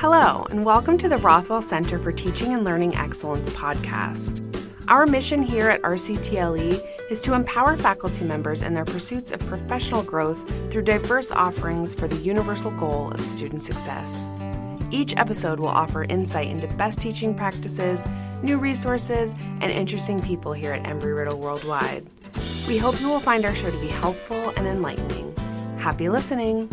Hello, and welcome to the Rothwell Center for Teaching and Learning Excellence podcast. Our mission here at RCTLE is to empower faculty members in their pursuits of professional growth through diverse offerings for the universal goal of student success. Each episode will offer insight into best teaching practices, new resources, and interesting people here at Embry Riddle Worldwide. We hope you will find our show to be helpful and enlightening. Happy listening!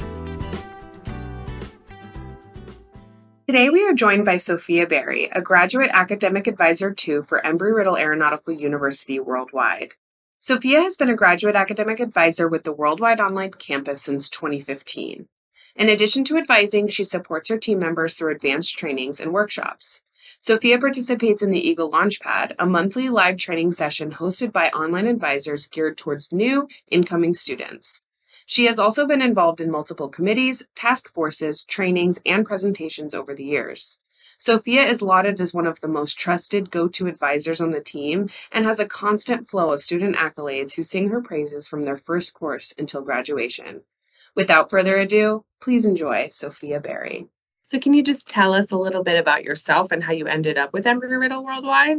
Today we are joined by Sofia Barry, a graduate academic advisor 2 for Embry Riddle Aeronautical University Worldwide. Sofia has been a graduate academic advisor with the Worldwide Online Campus since 2015. In addition to advising, she supports her team members through advanced trainings and workshops. Sofia participates in the Eagle Launchpad, a monthly live training session hosted by online advisors geared towards new, incoming students. She has also been involved in multiple committees, task forces, trainings, and presentations over the years. Sofia is lauded as one of the most trusted go to advisors on the team and has a constant flow of student accolades who sing her praises from their first course until graduation. Without further ado, please enjoy Sofia Barry. So, can you just tell us a little bit about yourself and how you ended up with Embry Riddle Worldwide?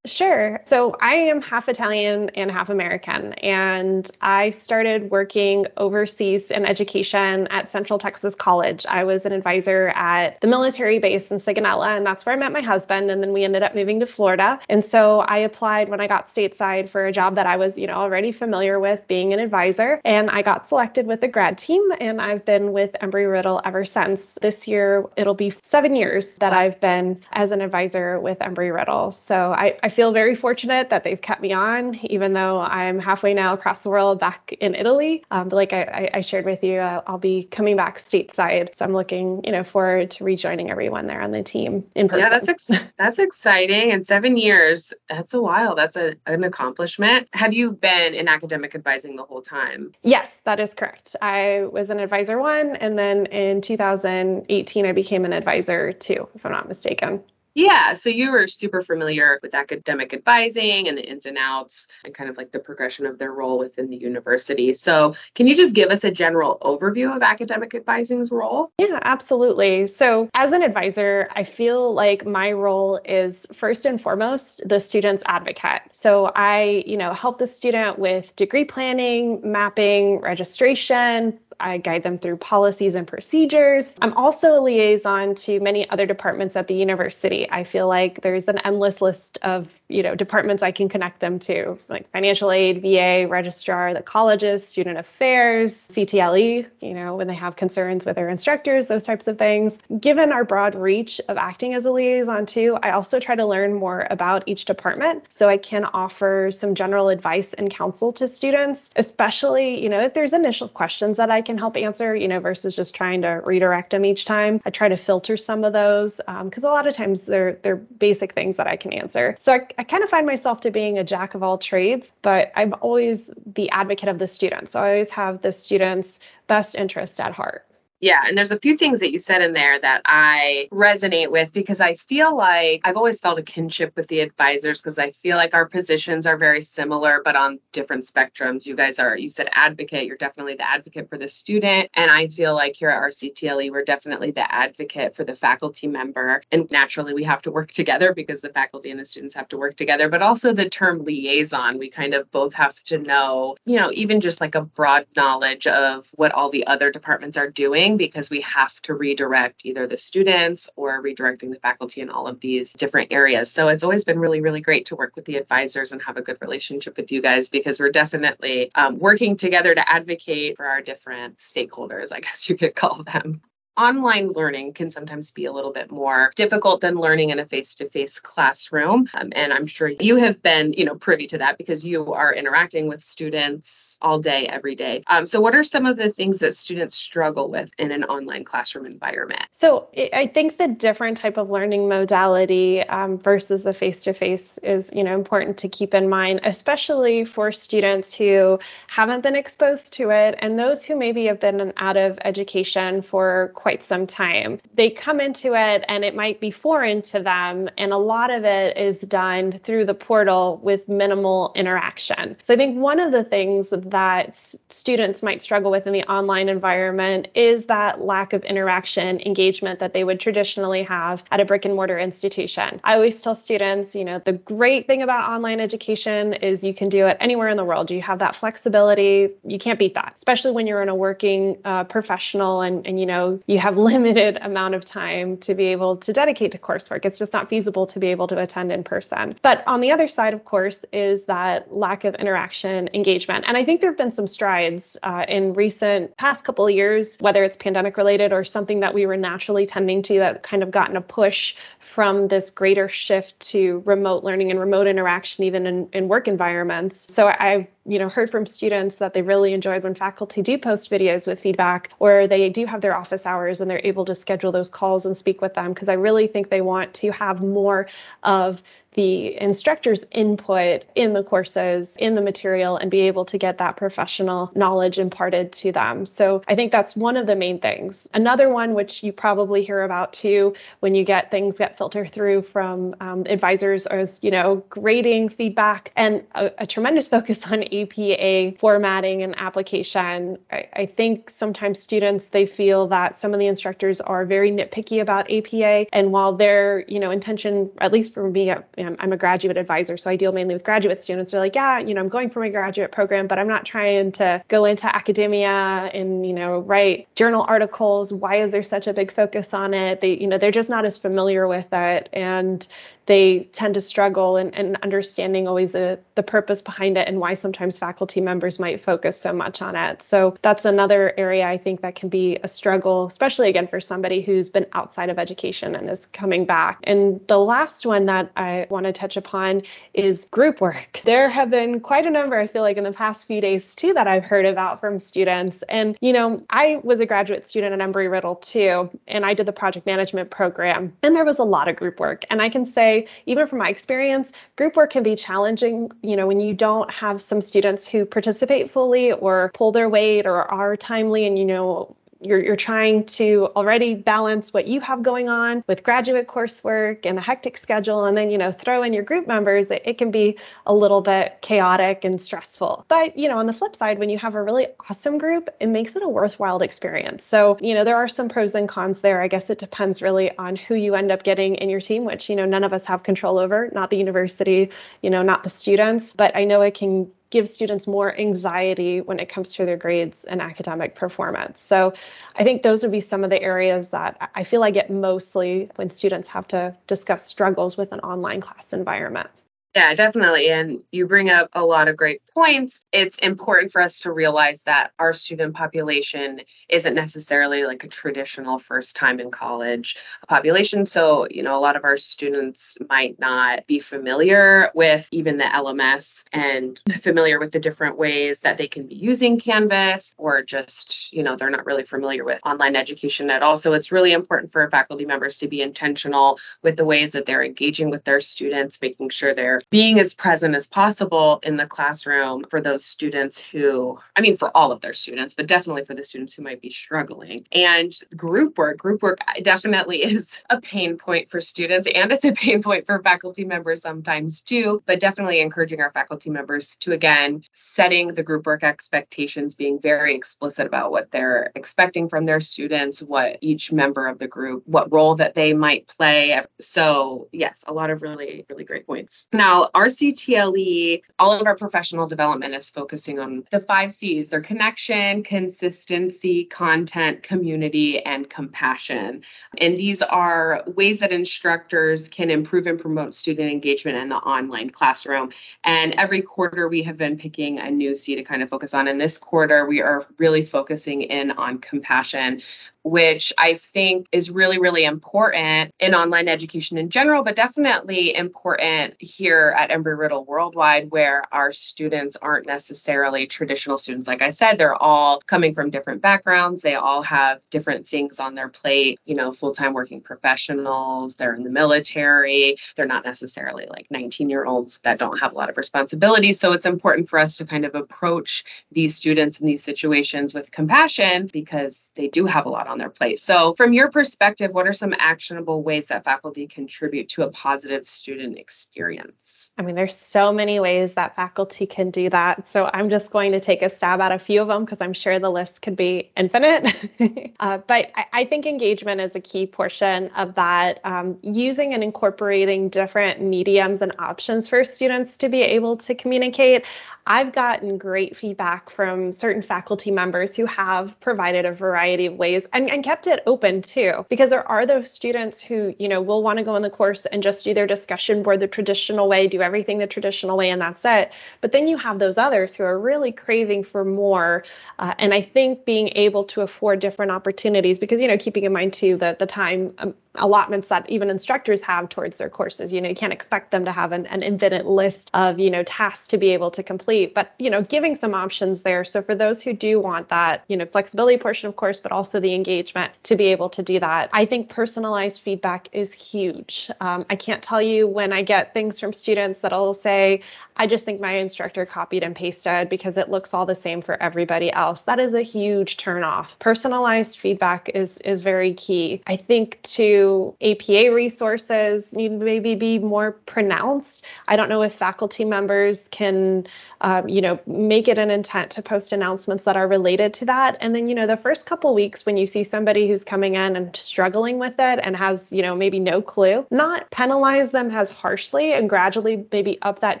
Sure. So I am half Italian and half American, and I started working overseas in education at Central Texas College. I was an advisor at the military base in Sigonella, and that's where I met my husband. And then we ended up moving to Florida. And so I applied when I got stateside for a job that I was, you know, already familiar with being an advisor. And I got selected with the grad team, and I've been with Embry Riddle ever since. This year, it'll be seven years that I've been as an advisor with Embry Riddle. So I, I feel very fortunate that they've kept me on, even though I'm halfway now across the world back in Italy. Um, but like I, I, shared with you, uh, I'll be coming back stateside, so I'm looking, you know, forward to rejoining everyone there on the team in person. Yeah, that's ex- that's exciting. And seven years, that's a while. That's a, an accomplishment. Have you been in academic advising the whole time? Yes, that is correct. I was an advisor one, and then in 2018, I became an advisor two, if I'm not mistaken. Yeah. So you were super familiar with academic advising and the ins and outs and kind of like the progression of their role within the university. So can you just give us a general overview of academic advising's role? Yeah, absolutely. So as an advisor, I feel like my role is first and foremost the student's advocate. So I, you know, help the student with degree planning, mapping, registration, I guide them through policies and procedures. I'm also a liaison to many other departments at the university. I feel like there's an endless list of you know departments I can connect them to, like financial aid, VA, registrar, the colleges, student affairs, CTLE. You know when they have concerns with their instructors, those types of things. Given our broad reach of acting as a liaison too, I also try to learn more about each department so I can offer some general advice and counsel to students, especially you know if there's initial questions that I can help answer, you know, versus just trying to redirect them each time. I try to filter some of those because um, a lot of times they're they're basic things that I can answer. So I, I kind of find myself to being a jack of all trades, but I'm always the advocate of the student. So I always have the student's best interest at heart. Yeah, and there's a few things that you said in there that I resonate with because I feel like I've always felt a kinship with the advisors because I feel like our positions are very similar but on different spectrums. You guys are you said advocate, you're definitely the advocate for the student and I feel like here at RCTLE we're definitely the advocate for the faculty member and naturally we have to work together because the faculty and the students have to work together but also the term liaison we kind of both have to know, you know, even just like a broad knowledge of what all the other departments are doing because we have to redirect either the students or redirecting the faculty in all of these different areas. So it's always been really, really great to work with the advisors and have a good relationship with you guys because we're definitely um, working together to advocate for our different stakeholders, I guess you could call them online learning can sometimes be a little bit more difficult than learning in a face-to-face classroom um, and i'm sure you have been you know privy to that because you are interacting with students all day every day. Um, so what are some of the things that students struggle with in an online classroom environment? So i think the different type of learning modality um, versus the face-to-face is you know important to keep in mind especially for students who haven't been exposed to it and those who maybe have been out of education for quite some time. They come into it and it might be foreign to them. And a lot of it is done through the portal with minimal interaction. So I think one of the things that students might struggle with in the online environment is that lack of interaction engagement that they would traditionally have at a brick and mortar institution. I always tell students, you know, the great thing about online education is you can do it anywhere in the world. You have that flexibility. You can't beat that, especially when you're in a working uh, professional and, and, you know, you have limited amount of time to be able to dedicate to coursework. It's just not feasible to be able to attend in person. But on the other side, of course, is that lack of interaction engagement. And I think there have been some strides uh, in recent past couple of years, whether it's pandemic related or something that we were naturally tending to that kind of gotten a push from this greater shift to remote learning and remote interaction even in, in work environments so i've you know heard from students that they really enjoyed when faculty do post videos with feedback or they do have their office hours and they're able to schedule those calls and speak with them because i really think they want to have more of the instructor's input in the courses, in the material, and be able to get that professional knowledge imparted to them. So I think that's one of the main things. Another one, which you probably hear about too, when you get things that filter through from um, advisors, is you know grading feedback and a, a, tremendous focus on APA formatting and application. I, I think sometimes students they feel that some of the instructors are very nitpicky about APA, and while their you know intention, at least for me I'm, a graduate advisor, so I deal mainly with graduate students. They're like, yeah, you know, I'm going for my graduate program, but I'm not trying to go into academia and, you know, write journal articles. Why is there such a big focus on it? They, you know, they're just not as familiar with it. And they tend to struggle and, in understanding always the, the purpose behind it and why sometimes faculty members might focus so much on it. So that's another area I think that can be a struggle, especially again for somebody who's been outside of education and is coming back. And the last one that I want to touch upon is group work. There have been quite a number, I feel like, in the past few days too, that I've heard about from students. And, you know, I was a graduate student at Embry Riddle too, and I did the project management program, and there was a lot of group work. And I can say, even from my experience, group work can be challenging, you know, when you don't have some students who participate fully or pull their weight or are timely and, you know, you're, you're trying to already balance what you have going on with graduate coursework and a hectic schedule and then you know throw in your group members it, it can be a little bit chaotic and stressful. But you know on the flip side when you have a really awesome group it makes it a worthwhile experience. So you know there are some pros and cons there. I guess it depends really on who you end up getting in your team which you know none of us have control over not the university you know not the students. But i know it can give students more anxiety when it comes to their grades and academic performance. So I think those would be some of the areas that I feel I get mostly when students have to discuss struggles with an online class environment. Yeah, definitely. And you bring up a lot of great points. It's important for us to realize that our student population isn't necessarily like a traditional first time in college population. So, you know, a lot of our students might not be familiar with even the LMS and familiar with the different ways that they can be using Canvas, or just, you know, they're not really familiar with online education at all. So, it's really important for faculty members to be intentional with the ways that they're engaging with their students, making sure they're being as present as possible in the classroom for those students who, I mean, for all of their students, but definitely for the students who might be struggling. And group work, group work definitely is a pain point for students and it's a pain point for faculty members sometimes too, but definitely encouraging our faculty members to, again, setting the group work expectations, being very explicit about what they're expecting from their students, what each member of the group, what role that they might play. So, yes, a lot of really, really great points. Now, now, RCTLE, all of our professional development is focusing on the five C's their connection, consistency, content, community, and compassion. And these are ways that instructors can improve and promote student engagement in the online classroom. And every quarter, we have been picking a new C to kind of focus on. In this quarter, we are really focusing in on compassion which I think is really, really important in online education in general, but definitely important here at Embry Riddle Worldwide, where our students aren't necessarily traditional students. Like I said, they're all coming from different backgrounds. They all have different things on their plate, you know, full time working professionals, they're in the military, they're not necessarily like 19 year olds that don't have a lot of responsibility. So it's important for us to kind of approach these students in these situations with compassion because they do have a lot on their plate. So, from your perspective, what are some actionable ways that faculty contribute to a positive student experience? I mean, there's so many ways that faculty can do that. So, I'm just going to take a stab at a few of them because I'm sure the list could be infinite. uh, but I, I, think engagement is a key portion of that. Um, using and incorporating different mediums and options for students to be able to communicate. I've gotten great feedback from certain faculty members who have provided a variety of ways and, and kept it open too, because there are those students who, you know, will want to go in the course and just do their discussion board the traditional way, do everything the traditional way, and that's it. But then you have those others who are really craving for more. Uh, and I think being able to afford different opportunities, because, you know, keeping in mind too that the time um, allotments that even instructors have towards their courses, you know, you can't expect them to have an, an infinite list of, you know, tasks to be able to complete but you know, giving some options there. So for those who do want that, you know, flexibility portion, of course, but also the engagement to be able to do that, I think personalized feedback is huge. Um, I can't tell you when I get things from students that'll say, I just think my instructor copied and pasted because it looks all the same for everybody else. That is a huge turnoff. Personalized feedback is is very key. I think to APA resources need maybe be more pronounced. I don't know if faculty members can um, you know, make it an intent to post announcements that are related to that. And then, you know, the first couple weeks when you see somebody who's coming in and struggling with it and has, you know, maybe no clue, not penalize them as harshly and gradually maybe up that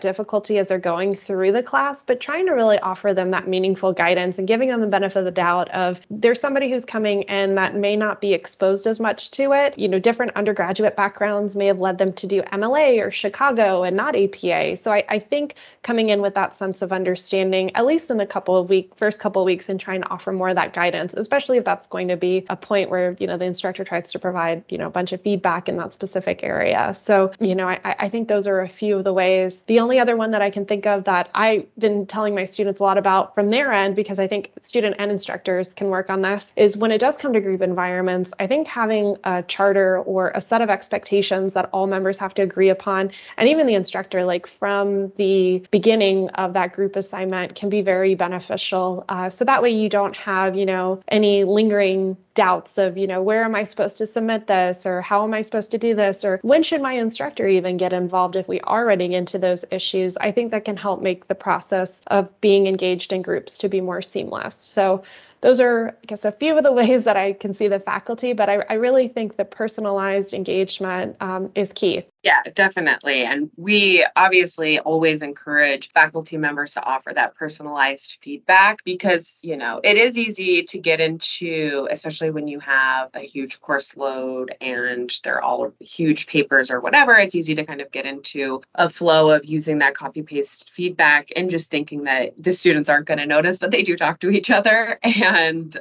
difficulty as they're going through the class, but trying to really offer them that meaningful guidance and giving them the benefit of the doubt of there's somebody who's coming in that may not be exposed as much to it. You know, different undergraduate backgrounds may have led them to do MLA or Chicago and not APA. So I, I think coming in with that sense sense of understanding, at least in the couple of week first couple of weeks, and trying to offer more of that guidance, especially if that's going to be a point where you know the instructor tries to provide you know a bunch of feedback in that specific area. So you know I, I think those are a few of the ways. The only other one that I can think of that I've been telling my students a lot about from their end, because I think student and instructors can work on this, is when it does come to group environments, I think having a charter or a set of expectations that all members have to agree upon, and even the instructor, like from the beginning of that that group assignment can be very beneficial. Uh, so that way you don't have, you know, any lingering doubts of, you know, where am I supposed to submit this or how am I supposed to do this or when should my instructor even get involved if we are running into those issues. I think that can help make the process of being engaged in groups to be more seamless. So those are, I guess, a few of the ways that I can see the faculty, but I, I really think the personalized engagement um, is key. Yeah, definitely. And we obviously always encourage faculty members to offer that personalized feedback because, you know, it is easy to get into, especially when you have a huge course load and they're all huge papers or whatever, it's easy to kind of get into a flow of using that copy paste feedback and just thinking that the students aren't going to notice, but they do talk to each other and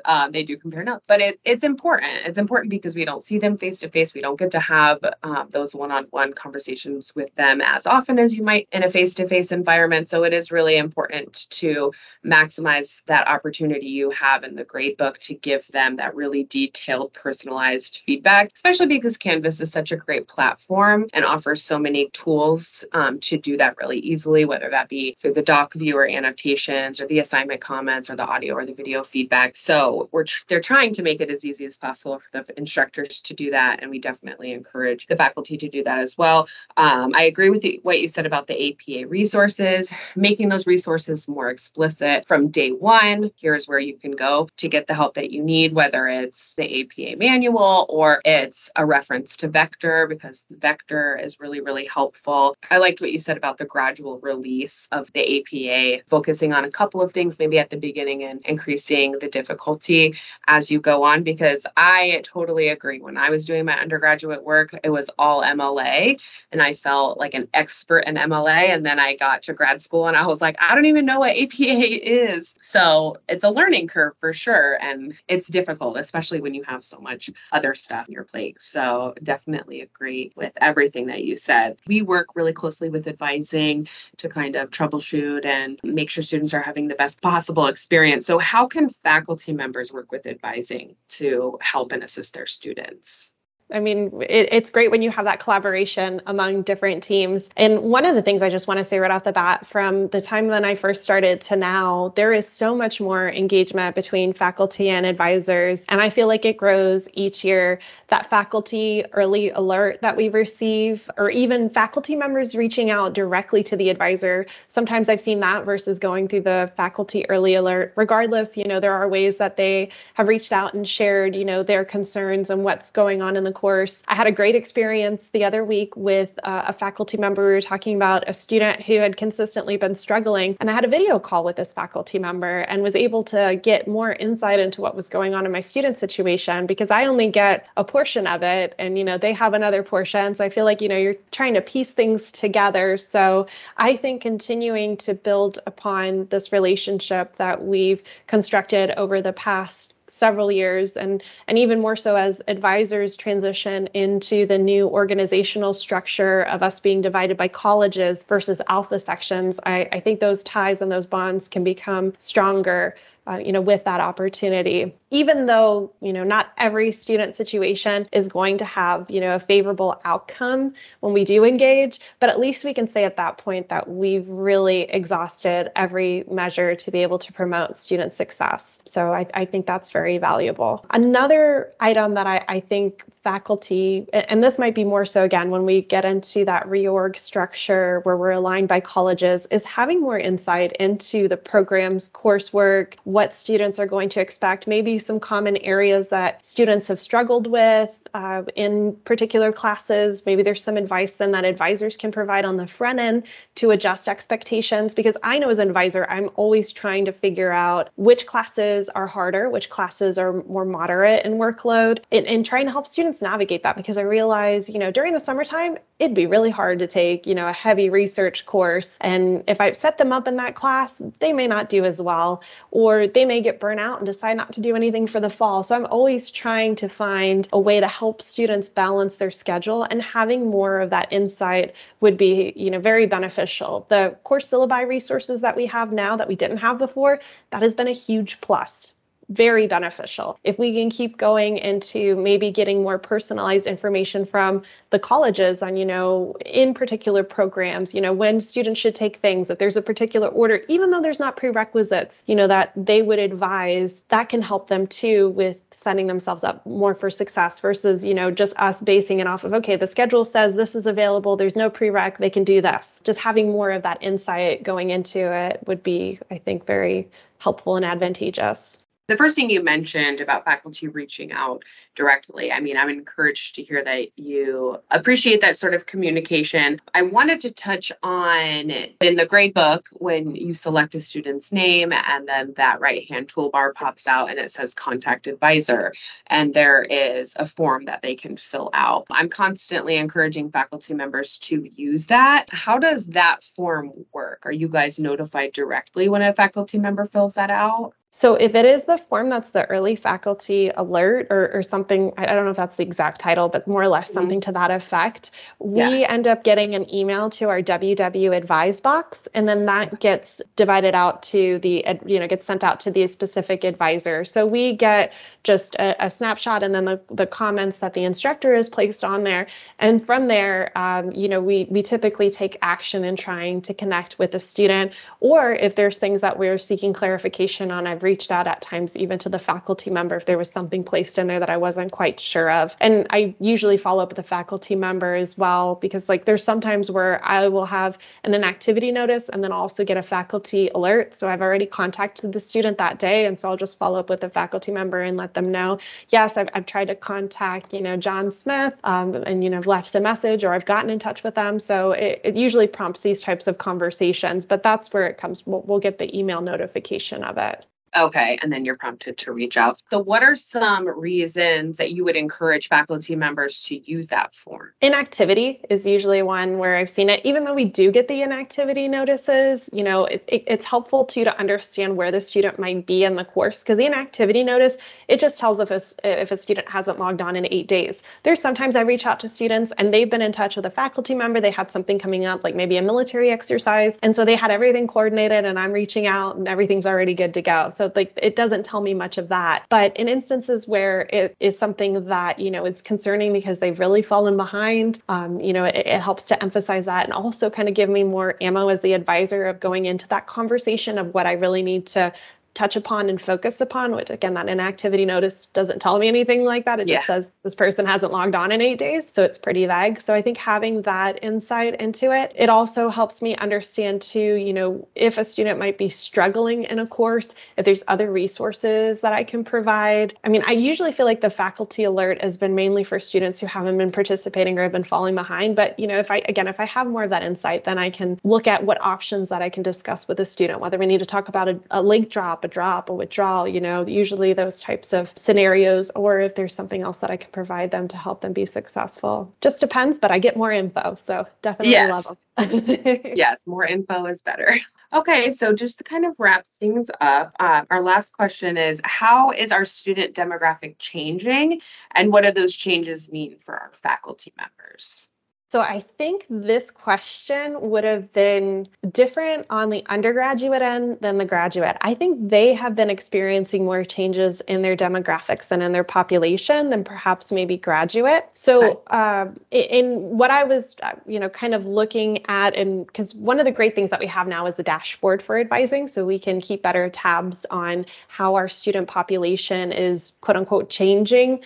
um, they do compare notes. But it, it's important. It's important because we don't see them face to face. We don't get to have um, those one on one conversations with them as often as you might in a face to face environment. So it is really important to maximize that opportunity you have in the grade book to give them that really detailed, personalized feedback, especially because Canvas is such a great platform and offers so many tools um, to do that really easily, whether that be through the doc viewer annotations or the assignment comments or the audio or the video feedback. So we're tr- they're trying to make it as easy as possible for the instructors to do that. And we definitely encourage the faculty to do that as well. Um, I agree with what you said about the APA resources, making those resources more explicit from day one. Here's where you can go to get the help that you need, whether it's the APA manual or it's a reference to Vector, because Vector is really, really helpful. I liked what you said about the gradual release of the APA, focusing on a couple of things maybe at the beginning and increasing the difficulty as you go on, because I totally agree. When I was doing my undergraduate work, it was all MLA and I felt like an expert in MLA. And then I got to grad school and I was like, I don't even know what APA is. So it's a learning curve for sure. And it's difficult, especially when you have so much other stuff on your plate. So definitely agree with everything that you said. We work really closely with advising to kind of troubleshoot and make sure students are having the best possible experience. So, how can faculty members work with advising to help and assist their students? I mean, it, it's great when you have that collaboration among different teams. And one of the things I just want to say right off the bat from the time when I first started to now, there is so much more engagement between faculty and advisors. And I feel like it grows each year. That faculty early alert that we receive, or even faculty members reaching out directly to the advisor. Sometimes I've seen that versus going through the faculty early alert. Regardless, you know, there are ways that they have reached out and shared, you know, their concerns and what's going on in the course. I had a great experience the other week with uh, a faculty member. We were talking about a student who had consistently been struggling, and I had a video call with this faculty member and was able to get more insight into what was going on in my student situation because I only get a portion of it, and you know, they have another portion. So I feel like, you know, you're trying to piece things together. So I think continuing to build upon this relationship that we've constructed over the past several years and and even more so as advisors transition into the new organizational structure of us being divided by colleges versus alpha sections i, I think those ties and those bonds can become stronger uh, you know with that opportunity. Even though you know not every student situation is going to have you know a favorable outcome when we do engage but at least we can say at that point that we've really exhausted every measure to be able to promote student success. So i, I think that's very valuable. Another item that I, I think faculty and this might be more so again when we get into that reorg structure where we're aligned by colleges is having more insight into the program's coursework what students are going to expect maybe some common areas that students have struggled with uh, in particular classes. Maybe there's some advice then that advisors can provide on the front end to adjust expectations. Because I know as an advisor, I'm always trying to figure out which classes are harder, which classes are more moderate in workload, and, and trying to help students navigate that. Because I realize, you know, during the summertime, it'd be really hard to take, you know, a heavy research course. And if I set them up in that class, they may not do as well, or they may get burnt out and decide not to do anything for the fall. So I'm always trying to find a way to help students balance their schedule and having more of that insight would be you know very beneficial. The course syllabi resources that we have now that we didn't have before that has been a huge plus very beneficial. If we can keep going into maybe getting more personalized information from the colleges on, you know, in particular programs, you know, when students should take things, if there's a particular order, even though there's not prerequisites, you know, that they would advise, that can help them too with setting themselves up more for success versus, you know, just us basing it off of, okay, the schedule says this is available, there's no prereq, they can do this. Just having more of that insight going into it would be, I think, very helpful and advantageous the first thing you mentioned about faculty reaching out directly, I mean, I'm encouraged to hear that you appreciate that sort of communication. I wanted to touch on in the grade book when you select a student's name and then that right hand toolbar pops out and it says contact advisor, and there is a form that they can fill out. I'm constantly encouraging faculty members to use that. How does that form work? Are you guys notified directly when a faculty member fills that out? So if it is the form that's the early faculty alert or, or something, I don't know if that's the exact title, but more or less mm-hmm. something to that effect, we yeah. end up getting an email to our WW advise box, and then that gets divided out to the, you know, gets sent out to the specific advisor. So we get just a, a snapshot and then the, the comments that the instructor has placed on there. And from there, um, you know, we, we typically take action in trying to connect with the student, or if there's things that we're seeking clarification on, I've I've reached out at times even to the faculty member if there was something placed in there that I wasn't quite sure of. And I usually follow up with the faculty member as well because like there's sometimes where I will have an inactivity notice and then also get a faculty alert. So I've already contacted the student that day and so I'll just follow up with the faculty member and let them know, yes, I've, I've tried to contact, you know, John Smith um, and, you know, I've left a message or I've gotten in touch with them. So it, it usually prompts these types of conversations, but that's where it comes. We'll, we'll get the email notification of it. Okay, and then you're prompted to reach out. So, what are some reasons that you would encourage faculty members to use that form? Inactivity is usually one where I've seen it. Even though we do get the inactivity notices, you know, it, it, it's helpful to you to understand where the student might be in the course because the inactivity notice it just tells if a, if a student hasn't logged on in eight days. There's sometimes I reach out to students and they've been in touch with a faculty member. They had something coming up, like maybe a military exercise, and so they had everything coordinated, and I'm reaching out and everything's already good to go. So So like it doesn't tell me much of that. But in instances where it is something that, you know, is concerning because they've really fallen behind, um, you know, it, it helps to emphasize that and also kind of give me more ammo as the advisor of going into that conversation of what I really need to touch upon and focus upon, which again, that inactivity notice doesn't tell me anything like that. It yeah. just says this person hasn't logged on in eight days. So it's pretty vague. So I think having that insight into it, it also helps me understand too, you know, if a student might be struggling in a course, if there's other resources that I can provide. I mean, I usually feel like the faculty alert has been mainly for students who haven't been participating or have been falling behind. But, you know, if I, again, if I have more of that insight, then I can look at what options that I can discuss with a student, whether we need to talk about a, a link drop a drop, a withdrawal, you know, usually those types of scenarios, or if there's something else that I can provide them to help them be successful. Just depends, but I get more info. So definitely yes. love them. yes, more info is better. Okay, so just to kind of wrap things up, uh, our last question is How is our student demographic changing, and what do those changes mean for our faculty members? So I think this question would have been different on the undergraduate end than the graduate. I think they have been experiencing more changes in their demographics and in their population than perhaps maybe graduate. So uh, in what I was, uh, you know, kind of looking at, and because one of the great things that we have now is the dashboard for advising, so we can keep better tabs on how our student population is quote unquote changing.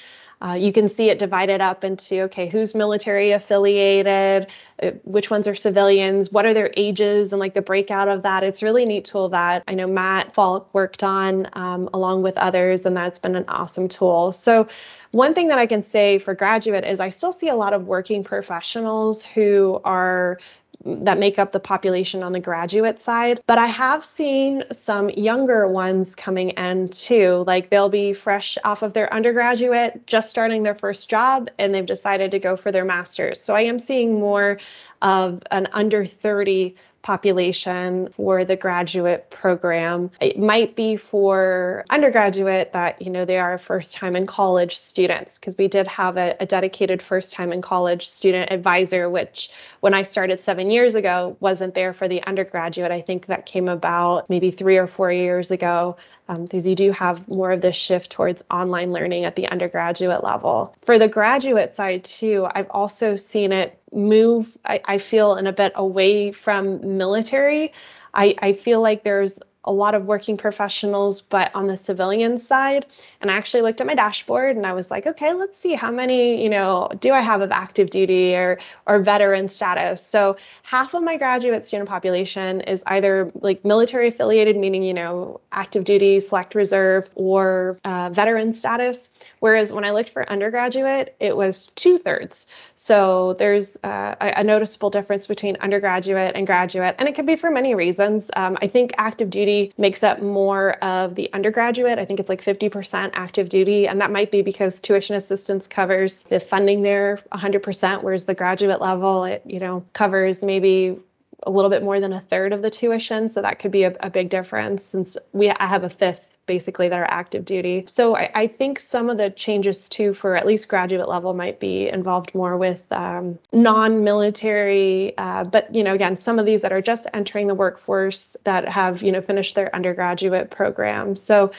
Uh, you can see it divided up into okay, who's military affiliated, uh, which ones are civilians, what are their ages, and like the breakout of that. It's really neat tool that I know Matt Falk worked on um, along with others, and that's been an awesome tool. So, one thing that I can say for graduate is I still see a lot of working professionals who are that make up the population on the graduate side. But I have seen some younger ones coming in too. Like they'll be fresh off of their undergraduate, just starting their first job, and they've decided to go for their master's. So I am seeing more of an under 30 population for the graduate program. It might be for undergraduate that, you know, they are first time in college students, because we did have a, a, dedicated first time in college student advisor, which when I started seven years ago wasn't there for the undergraduate. I think that came about maybe three or four years ago um, because you do have more of this shift towards online learning at the undergraduate level. For the graduate side, too, I've also seen it move, I, I feel, in a bit away from military. I, I feel like there's a lot of working professionals, but on the civilian side. And I actually looked at my dashboard and I was like, okay, let's see how many, you know, do I have of active duty or or veteran status. So half of my graduate student population is either like military affiliated, meaning you know active duty, select reserve, or uh, veteran status. Whereas when I looked for undergraduate, it was two thirds. So there's uh, a, a, noticeable difference between undergraduate and graduate, and it could be for many reasons. Um, I think active duty makes up more of the undergraduate. I think it's like 50% active duty, and that might be because tuition assistance covers the funding there 100%, whereas the graduate level, it you know covers maybe a little bit more than a third of the tuition. So that could be a, a big difference since we I have a fifth basically that are active duty. So I, I, think some of the changes too for at least graduate level might be involved more with um, non-military, uh, but you know again some of these that are just entering the workforce that have you know finished their undergraduate program. So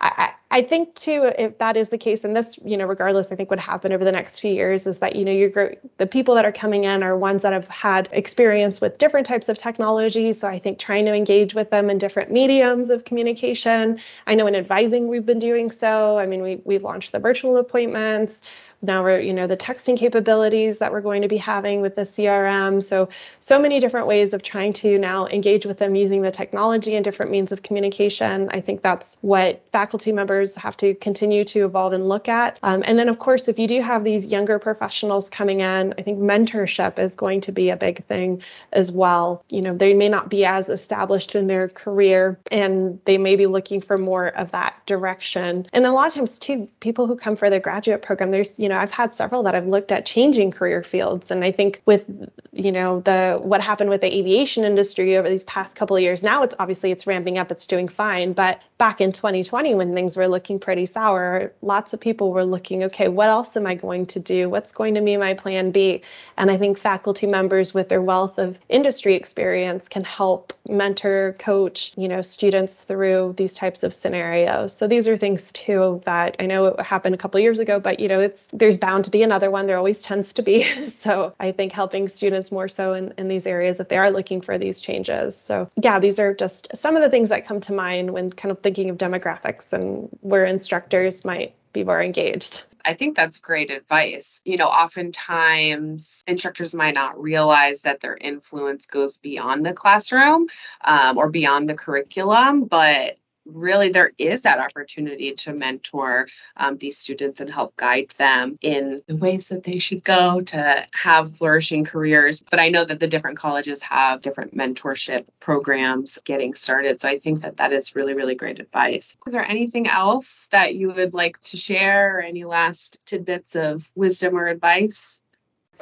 I, I think too, if that is the case, and this, you know, regardless, I think would happen over the next few years is that, you know, you're the people that are coming in are ones that have had experience with different types of technology. So I think trying to engage with them in different mediums of communication. I know in advising we've been doing so. I mean, we we've launched the virtual appointments now we're you know the texting capabilities that we're going to be having with the crm so so many different ways of trying to now engage with them using the technology and different means of communication. I think that's what faculty members have to continue to evolve and look at. Um, and then of course if you do have these younger professionals coming in i think mentorship is going to be a big thing as well. You know they may not be as established in their career and they may be looking for more of that direction. And a lot of times too people who come for the graduate program there's you know know, I've had several that I've looked at changing career fields. And I think with, you know, the what happened with the aviation industry over these past couple of years, now it's obviously it's ramping up, it's doing fine. But back in 2020, when things were looking pretty sour, lots of people were looking, okay, what else am I going to do? What's going to be my plan B? And I think faculty members with their wealth of industry experience can help mentor, coach, you know, students through these types of scenarios. So these are things too that I know it happened a couple years ago, but you know, it's there's bound to be another one. There always tends to be. so I think helping students more so in, in these areas if they are looking for these changes. So yeah, these are just some of the things that come to mind when kind of thinking of demographics and where instructors might be more engaged. I think that's great advice. You know, oftentimes instructors might not realize that their influence goes beyond the classroom um, or beyond the curriculum, but really there is that opportunity to mentor um, these students and help guide them in the ways that they should go to have flourishing careers. But i know that the different colleges have different mentorship programs getting started so i think that that is really really great advice. Is there anything else that you would like to share or any last tidbits of wisdom or advice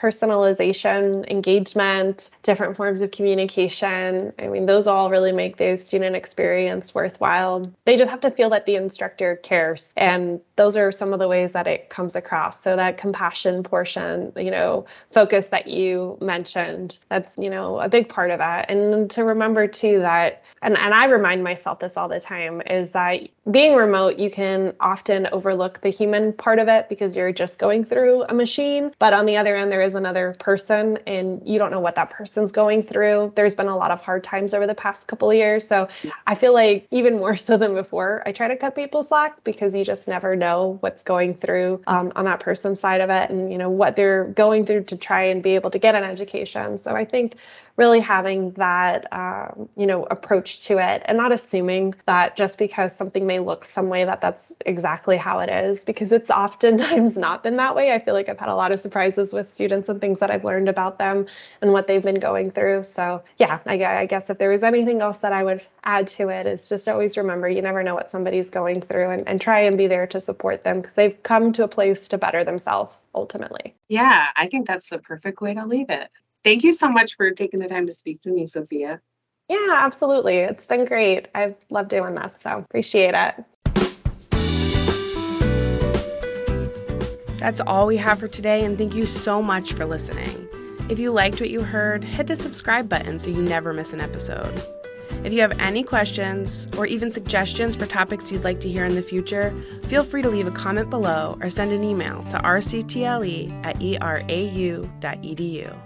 personalization, engagement, different forms of communication. I mean, those all really make the student experience worthwhile. They just have to feel that the instructor cares. And those are some of the ways that it comes across. So that compassion portion, you know, focus that you mentioned, that's, you know, a big part of that. And to remember too that, and, and I remind myself this all the time, is that being remote, you can often overlook the human part of it because you're just going through a machine. But on the other end, there is another person and you don't know what that person's going through. There's been a lot of hard times over the past couple of years. So I feel like even more so than before, I try to cut people slack because you just never know what's going through um, on that person's side of it and, you know, what they're going through to try and be able to get an education. So I think really having that um, you know approach to it and not assuming that just because something may look some way that that's exactly how it is because it's oftentimes not been that way i feel like i've had a lot of surprises with students and things that i've learned about them and what they've been going through so yeah i, I guess if there was anything else that i would add to it is just always remember you never know what somebody's going through and, and try and be there to support them because they've come to a place to better themselves ultimately. Yeah, I think that's the perfect way to leave it. Thank you so much for taking the time to speak to me, Sofia. Yeah, absolutely. It's been great. I've loved doing this, so appreciate it. That's all we have for today, and thank you so much for listening. If you liked what you heard, hit the subscribe button so you never miss an episode. If you have any questions or even suggestions for topics you'd like to hear in the future, feel free to leave a comment below or send an email to rctle at erau.edu.